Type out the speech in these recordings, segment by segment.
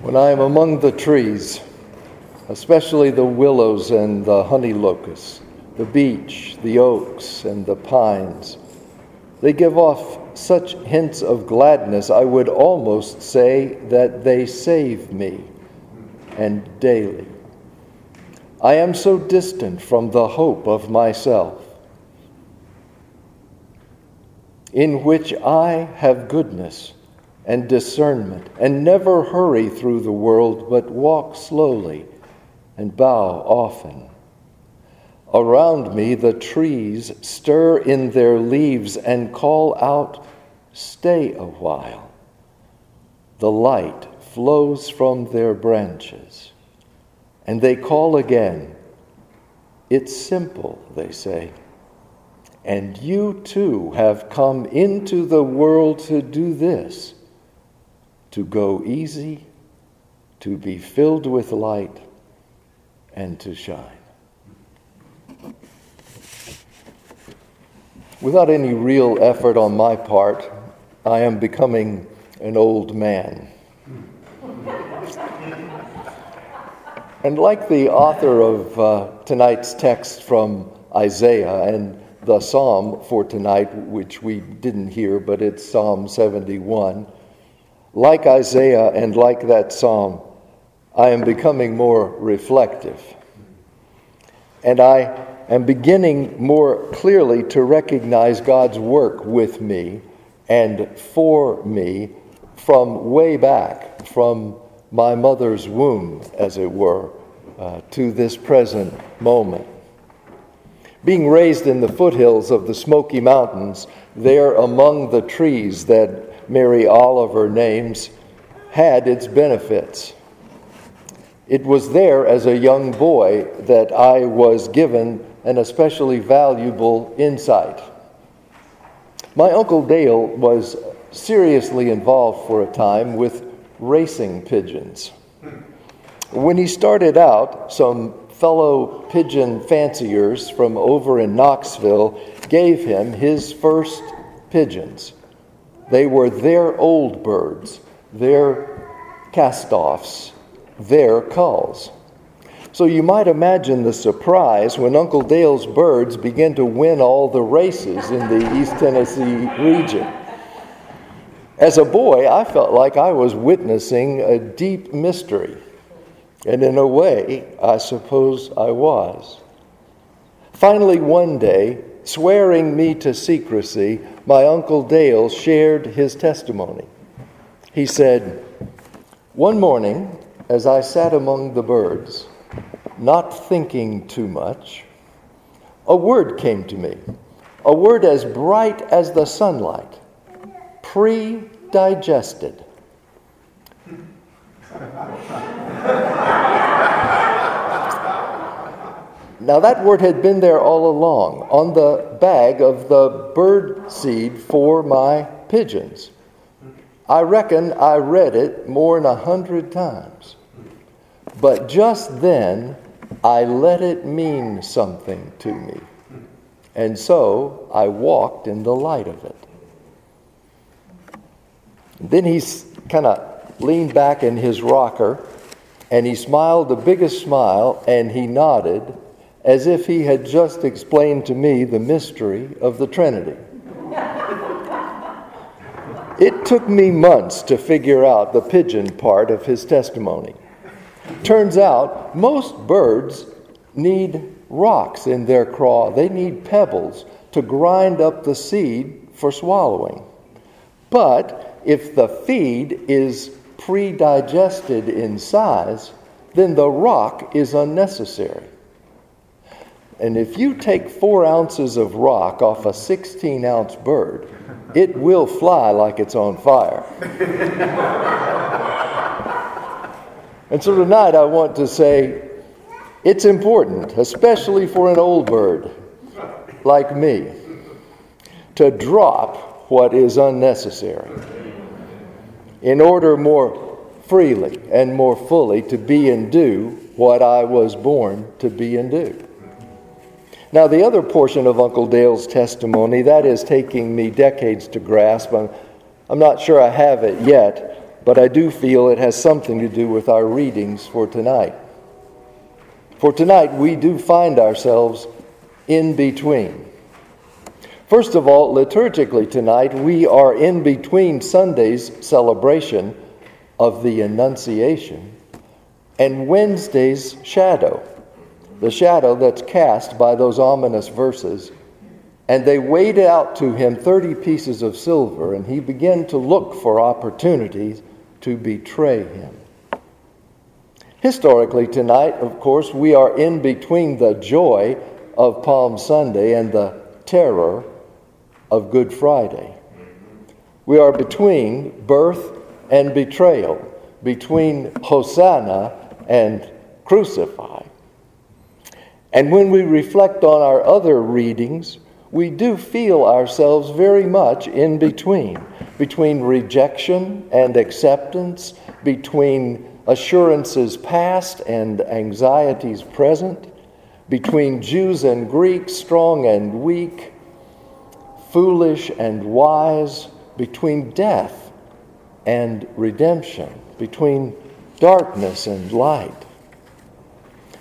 When I am among the trees, especially the willows and the honey locusts, the beech, the oaks, and the pines, they give off such hints of gladness, I would almost say that they save me, and daily. I am so distant from the hope of myself, in which I have goodness and discernment, and never hurry through the world, but walk slowly and bow often. Around me, the trees stir in their leaves and call out, Stay a while. The light flows from their branches, and they call again. It's simple, they say. And you too have come into the world to do this to go easy, to be filled with light, and to shine. Without any real effort on my part, I am becoming an old man. and like the author of uh, tonight's text from Isaiah and the psalm for tonight, which we didn't hear, but it's Psalm 71 like Isaiah and like that psalm, I am becoming more reflective. And I am beginning more clearly to recognize God's work with me and for me from way back, from my mother's womb, as it were, uh, to this present moment. Being raised in the foothills of the Smoky Mountains, there among the trees that Mary Oliver names had its benefits. It was there as a young boy that I was given an especially valuable insight. My Uncle Dale was seriously involved for a time with racing pigeons. When he started out, some fellow pigeon fanciers from over in Knoxville gave him his first pigeons. They were their old birds, their cast offs, their culls. So you might imagine the surprise when Uncle Dale's birds began to win all the races in the East Tennessee region. As a boy, I felt like I was witnessing a deep mystery. And in a way, I suppose I was. Finally, one day, swearing me to secrecy, my Uncle Dale shared his testimony. He said, One morning, as I sat among the birds, not thinking too much, a word came to me, a word as bright as the sunlight, pre digested. Now, that word had been there all along on the bag of the bird seed for my pigeons. I reckon I read it more than a hundred times. But just then, I let it mean something to me. And so I walked in the light of it. Then he kind of leaned back in his rocker and he smiled the biggest smile and he nodded as if he had just explained to me the mystery of the Trinity. It took me months to figure out the pigeon part of his testimony. Turns out most birds need rocks in their craw, they need pebbles to grind up the seed for swallowing. But if the feed is pre digested in size, then the rock is unnecessary. And if you take four ounces of rock off a 16 ounce bird, it will fly like it's on fire. and so tonight I want to say it's important, especially for an old bird like me, to drop what is unnecessary in order more freely and more fully to be and do what I was born to be and do. Now, the other portion of Uncle Dale's testimony, that is taking me decades to grasp. I'm, I'm not sure I have it yet, but I do feel it has something to do with our readings for tonight. For tonight, we do find ourselves in between. First of all, liturgically tonight, we are in between Sunday's celebration of the Annunciation and Wednesday's shadow, the shadow that's cast by those ominous verses. And they weighed out to him 30 pieces of silver, and he began to look for opportunities to betray him. Historically, tonight, of course, we are in between the joy of Palm Sunday and the terror of Good Friday. We are between birth and betrayal, between Hosanna and crucify. And when we reflect on our other readings, we do feel ourselves very much in between, between rejection and acceptance, between assurances past and anxieties present, between Jews and Greeks, strong and weak, foolish and wise, between death and redemption, between darkness and light.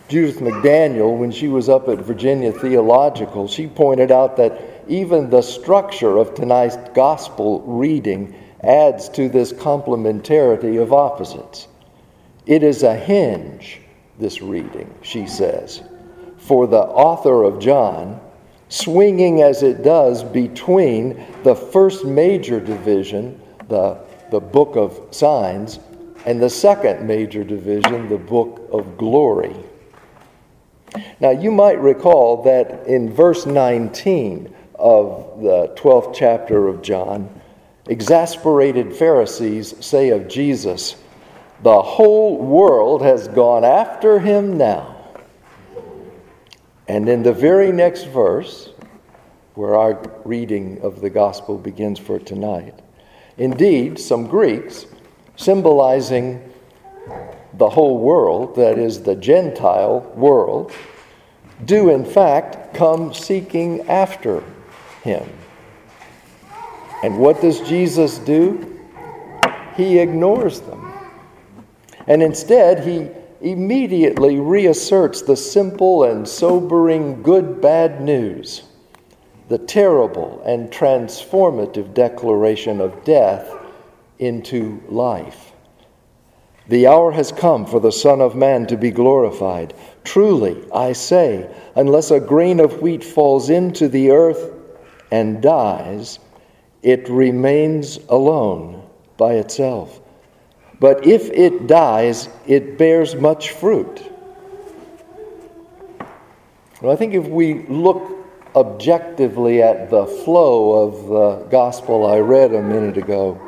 Judith McDaniel, when she was up at Virginia Theological, she pointed out that even the structure of tonight's gospel reading adds to this complementarity of opposites. It is a hinge, this reading, she says, for the author of John, swinging as it does between the first major division, the, the book of signs, and the second major division, the book of glory. Now, you might recall that in verse 19 of the 12th chapter of John, exasperated Pharisees say of Jesus, The whole world has gone after him now. And in the very next verse, where our reading of the gospel begins for tonight, indeed, some Greeks, symbolizing the whole world, that is, the Gentile world, do in fact come seeking after him. And what does Jesus do? He ignores them. And instead, he immediately reasserts the simple and sobering good bad news, the terrible and transformative declaration of death into life. The hour has come for the Son of Man to be glorified. Truly, I say, unless a grain of wheat falls into the earth and dies, it remains alone by itself. But if it dies, it bears much fruit. Well, I think if we look objectively at the flow of the gospel I read a minute ago,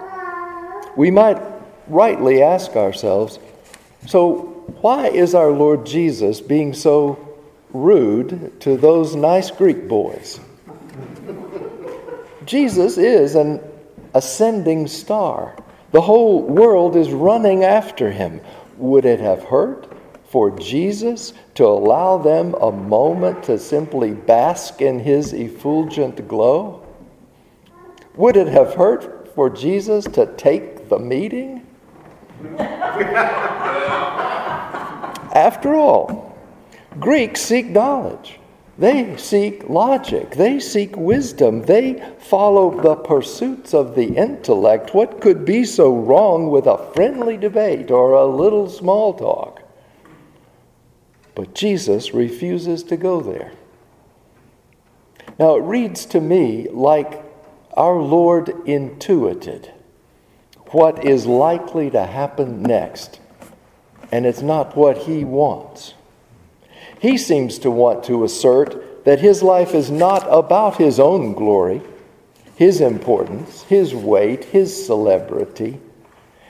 we might rightly ask ourselves so, why is our Lord Jesus being so rude to those nice Greek boys? Jesus is an ascending star. The whole world is running after him. Would it have hurt for Jesus to allow them a moment to simply bask in his effulgent glow? Would it have hurt for Jesus to take the meeting? After all, Greeks seek knowledge. They seek logic. They seek wisdom. They follow the pursuits of the intellect. What could be so wrong with a friendly debate or a little small talk? But Jesus refuses to go there. Now, it reads to me like our Lord intuited what is likely to happen next, and it's not what he wants. He seems to want to assert that his life is not about his own glory, his importance, his weight, his celebrity.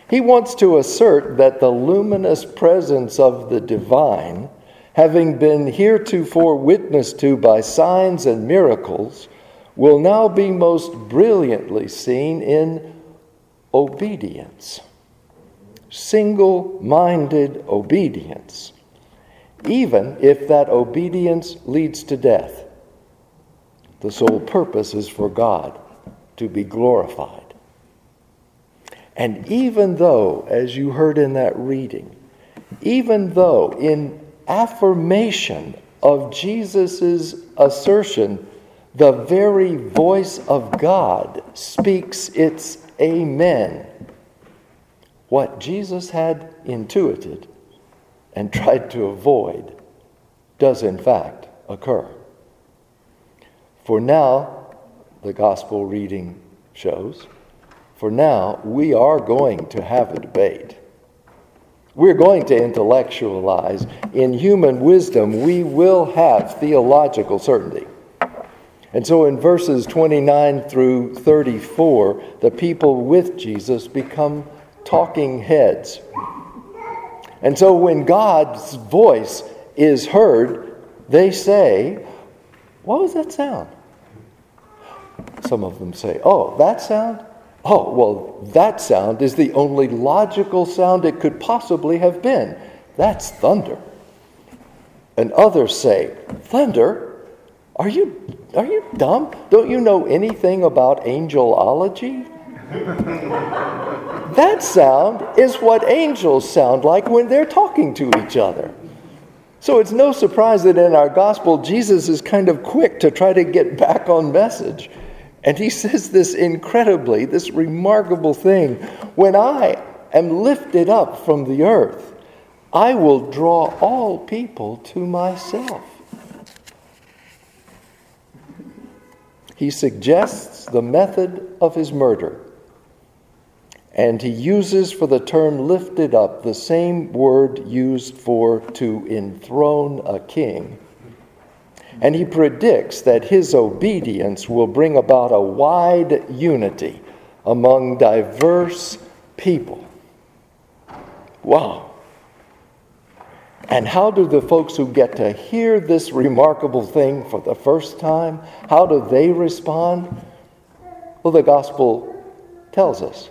He wants to assert that the luminous presence of the divine, having been heretofore witnessed to by signs and miracles, will now be most brilliantly seen in obedience, single minded obedience, even if that obedience leads to death. The sole purpose is for God to be glorified. And even though, as you heard in that reading, even though in affirmation of Jesus' assertion, the very voice of God speaks its Amen. What Jesus had intuited and tried to avoid does in fact occur. For now, the gospel reading shows, for now, we are going to have a debate. We're going to intellectualize. In human wisdom, we will have theological certainty. And so in verses 29 through 34, the people with Jesus become talking heads. And so when God's voice is heard, they say, What was that sound? Some of them say, Oh, that sound? Oh, well, that sound is the only logical sound it could possibly have been. That's thunder. And others say, Thunder? Are you, are you dumb? Don't you know anything about angelology? that sound is what angels sound like when they're talking to each other. So it's no surprise that in our gospel, Jesus is kind of quick to try to get back on message. And he says this incredibly, this remarkable thing when I am lifted up from the earth, I will draw all people to myself. He suggests the method of his murder. And he uses for the term lifted up the same word used for to enthrone a king and he predicts that his obedience will bring about a wide unity among diverse people. Wow. And how do the folks who get to hear this remarkable thing for the first time, how do they respond? Well, the gospel tells us.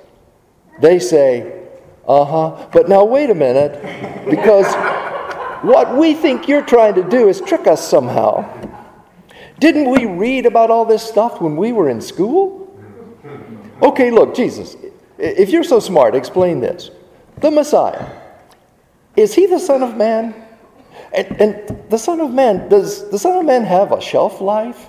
They say, "Uh-huh, but now wait a minute because what we think you're trying to do is trick us somehow. Didn't we read about all this stuff when we were in school? Okay, look, Jesus, if you're so smart, explain this. The Messiah, is he the Son of Man? And, and, the Son of Man, does the Son of Man have a shelf life?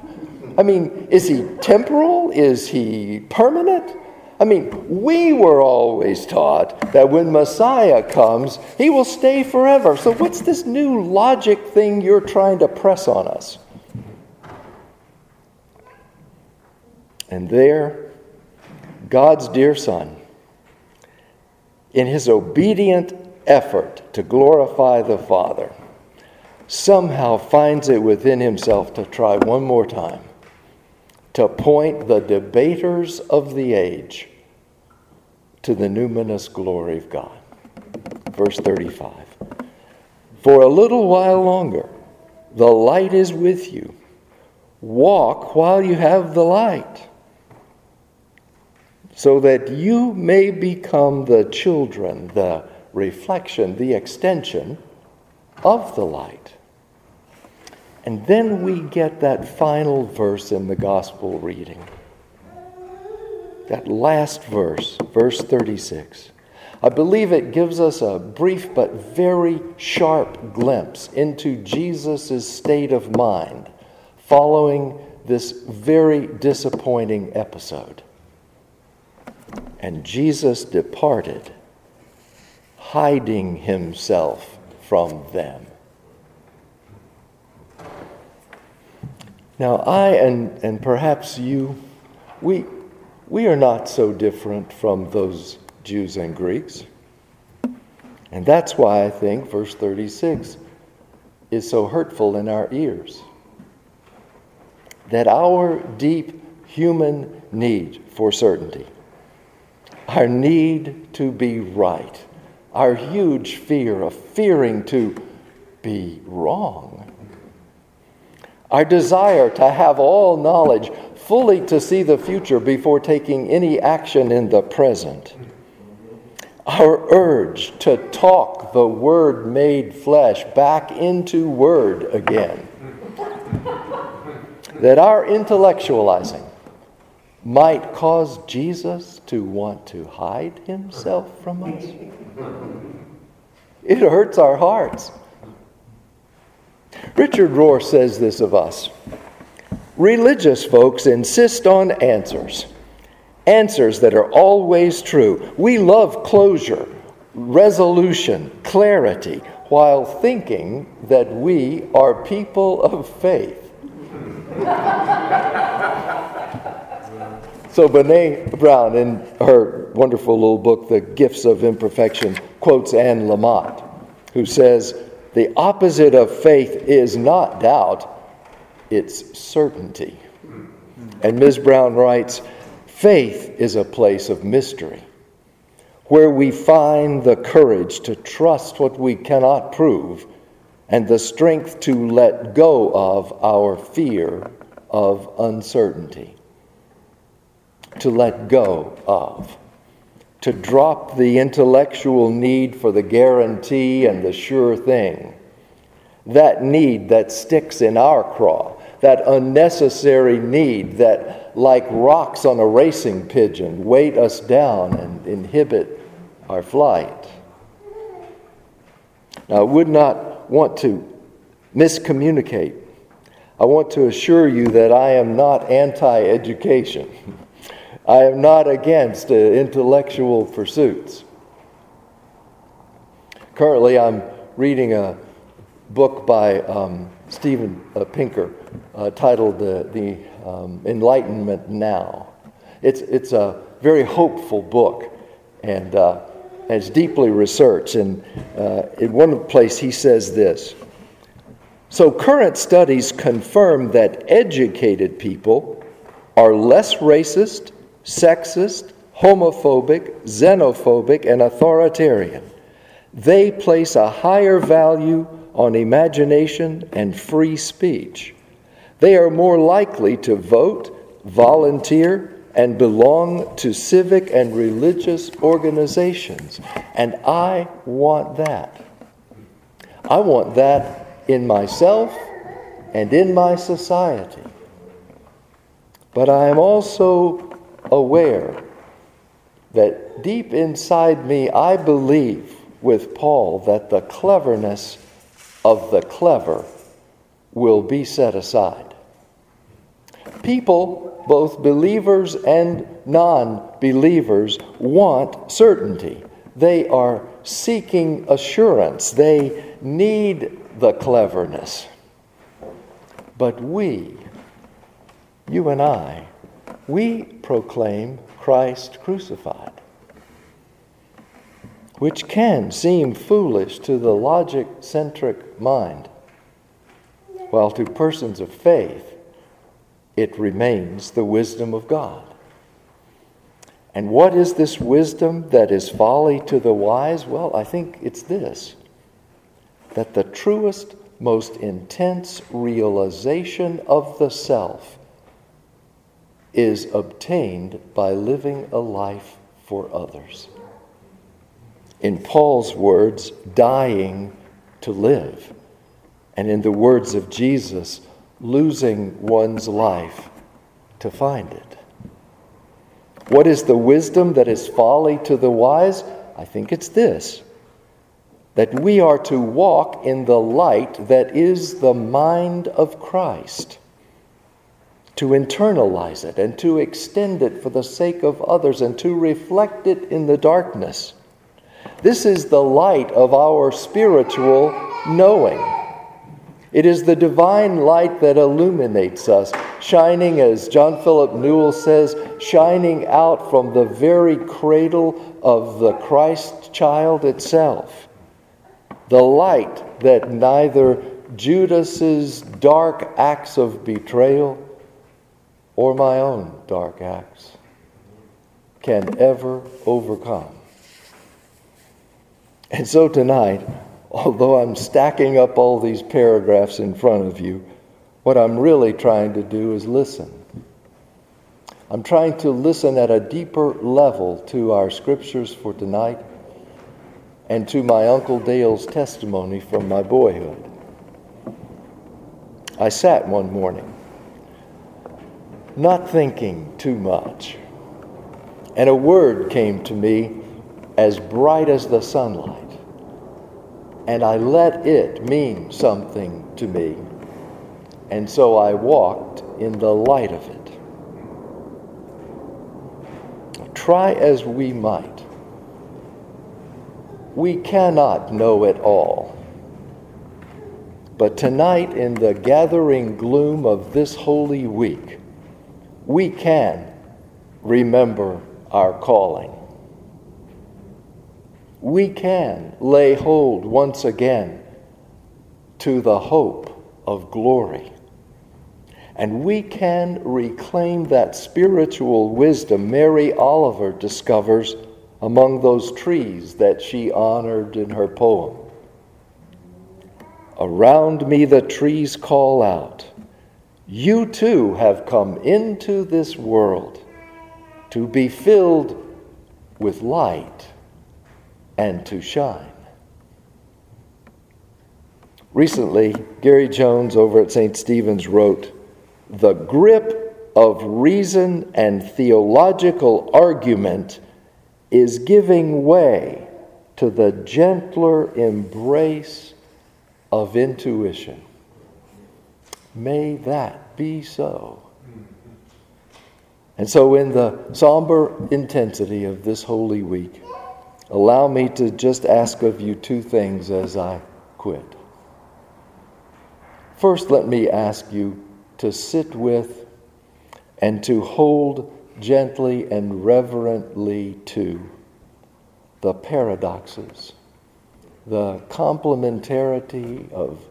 I mean, is he temporal? Is he permanent? I mean, we were always taught that when Messiah comes, he will stay forever. So, what's this new logic thing you're trying to press on us? And there, God's dear Son, in his obedient effort to glorify the Father, somehow finds it within himself to try one more time to point the debaters of the age to the numinous glory of God. Verse 35 For a little while longer, the light is with you. Walk while you have the light so that you may become the children, the reflection, the extension of the light. And then we get that final verse in the gospel reading. That last verse, verse 36. I believe it gives us a brief but very sharp glimpse into Jesus' state of mind following this very disappointing episode. And Jesus departed, hiding himself from them. Now, I and, and perhaps you, we, we are not so different from those Jews and Greeks. And that's why I think verse 36 is so hurtful in our ears. That our deep human need for certainty our need to be right, our huge fear of fearing to be wrong, our desire to have all knowledge, fully to see the future before taking any action in the present, our urge to talk the Word made flesh back into Word again. that our intellectualizing, might cause Jesus to want to hide himself from us? It hurts our hearts. Richard Rohr says this of us Religious folks insist on answers, answers that are always true. We love closure, resolution, clarity, while thinking that we are people of faith. So, Brene Brown, in her wonderful little book, The Gifts of Imperfection, quotes Anne Lamott, who says, The opposite of faith is not doubt, it's certainty. And Ms. Brown writes, Faith is a place of mystery where we find the courage to trust what we cannot prove and the strength to let go of our fear of uncertainty. To let go of. To drop the intellectual need for the guarantee and the sure thing. That need that sticks in our craw, that unnecessary need that, like rocks on a racing pigeon, weight us down and inhibit our flight. Now, I would not want to miscommunicate. I want to assure you that I am not anti education. I am not against uh, intellectual pursuits. Currently, I'm reading a book by um, Steven uh, Pinker uh, titled uh, The um, Enlightenment Now. It's, it's a very hopeful book, and uh, and it's deeply researched. And in one place, he says this So, current studies confirm that educated people are less racist, sexist, homophobic, xenophobic, and authoritarian. They place a higher value on imagination and free speech. They are more likely to vote, volunteer, and belong to civic and religious organizations. And I want that. I want that in myself and in my society. But I am also aware that deep inside me, I believe with Paul that the cleverness of the clever will be set aside. People both believers and non believers want certainty. They are seeking assurance. They need the cleverness. But we, you and I, we proclaim Christ crucified, which can seem foolish to the logic centric mind, while to persons of faith, it remains the wisdom of God. And what is this wisdom that is folly to the wise? Well, I think it's this that the truest, most intense realization of the self is obtained by living a life for others. In Paul's words, dying to live. And in the words of Jesus, losing one's life to find it. What is the wisdom that is folly to the wise? I think it's this that we are to walk in the light that is the mind of Christ, to internalize it and to extend it for the sake of others and to reflect it in the darkness. This is the light of our spiritual knowing. It is the divine light that illuminates us, shining, as John Philip Newell says, shining out from the very cradle of the Christ child itself. The light that neither Judas's dark acts of betrayal or my own dark acts can ever overcome. And so tonight, although I'm stacking up all these paragraphs in front of you, what I'm really trying to do is listen. I'm trying to listen at a deeper level to our scriptures for tonight and to my Uncle Dale's testimony from my boyhood. I sat one morning, not thinking too much. And a word came to me as bright as the sunlight. And I let it mean something to me. And so I walked in the light of it. Try as we might, we cannot know it all. But tonight, in the gathering gloom of this holy week, we can remember our calling. We can lay hold once again to the hope of glory. And we can reclaim that spiritual wisdom Mary Oliver discovers among those trees that she honored in her poem. Around me the trees call out, You too have come into this world to be filled with light and to shine. Recently, Gary Jones over at St. Stephen's wrote, The grip of reason and theological argument is giving way to the gentler embrace of intuition. May that be so. And so, in the somber intensity of this Holy Week, allow me to just ask of you two things as I quit. First, let me ask you to sit with and to hold gently and reverently to the paradoxes the complementarity of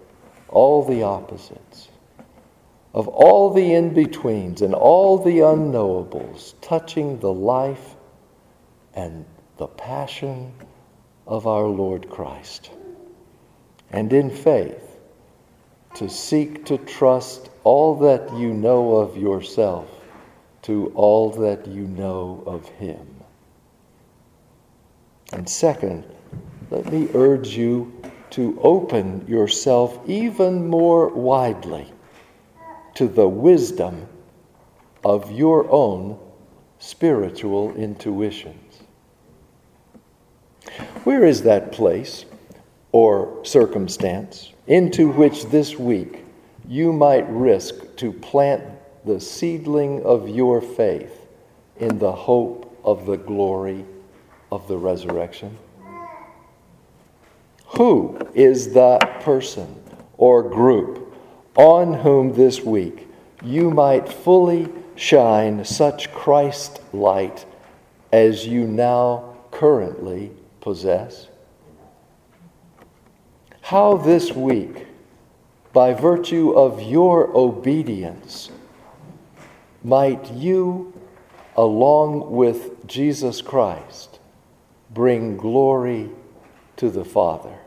all the opposites, of all the in betweens and all the unknowables touching the life and the passion of our Lord Christ. And in faith, to seek to trust all that you know of yourself to all that you know of Him. And second, let me urge you to open yourself even more widely to the wisdom of your own spiritual intuitions. Where is that place or circumstance into which this week you might risk to plant the seedling of your faith in the hope of the glory of the resurrection? Who is that person or group on whom this week you might fully shine such Christ light as you now currently possess? How this week, by virtue of your obedience, might you, along with Jesus Christ, bring glory to the Father.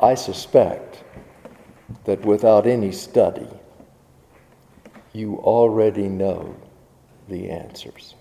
I suspect that without any study, you already know the answers.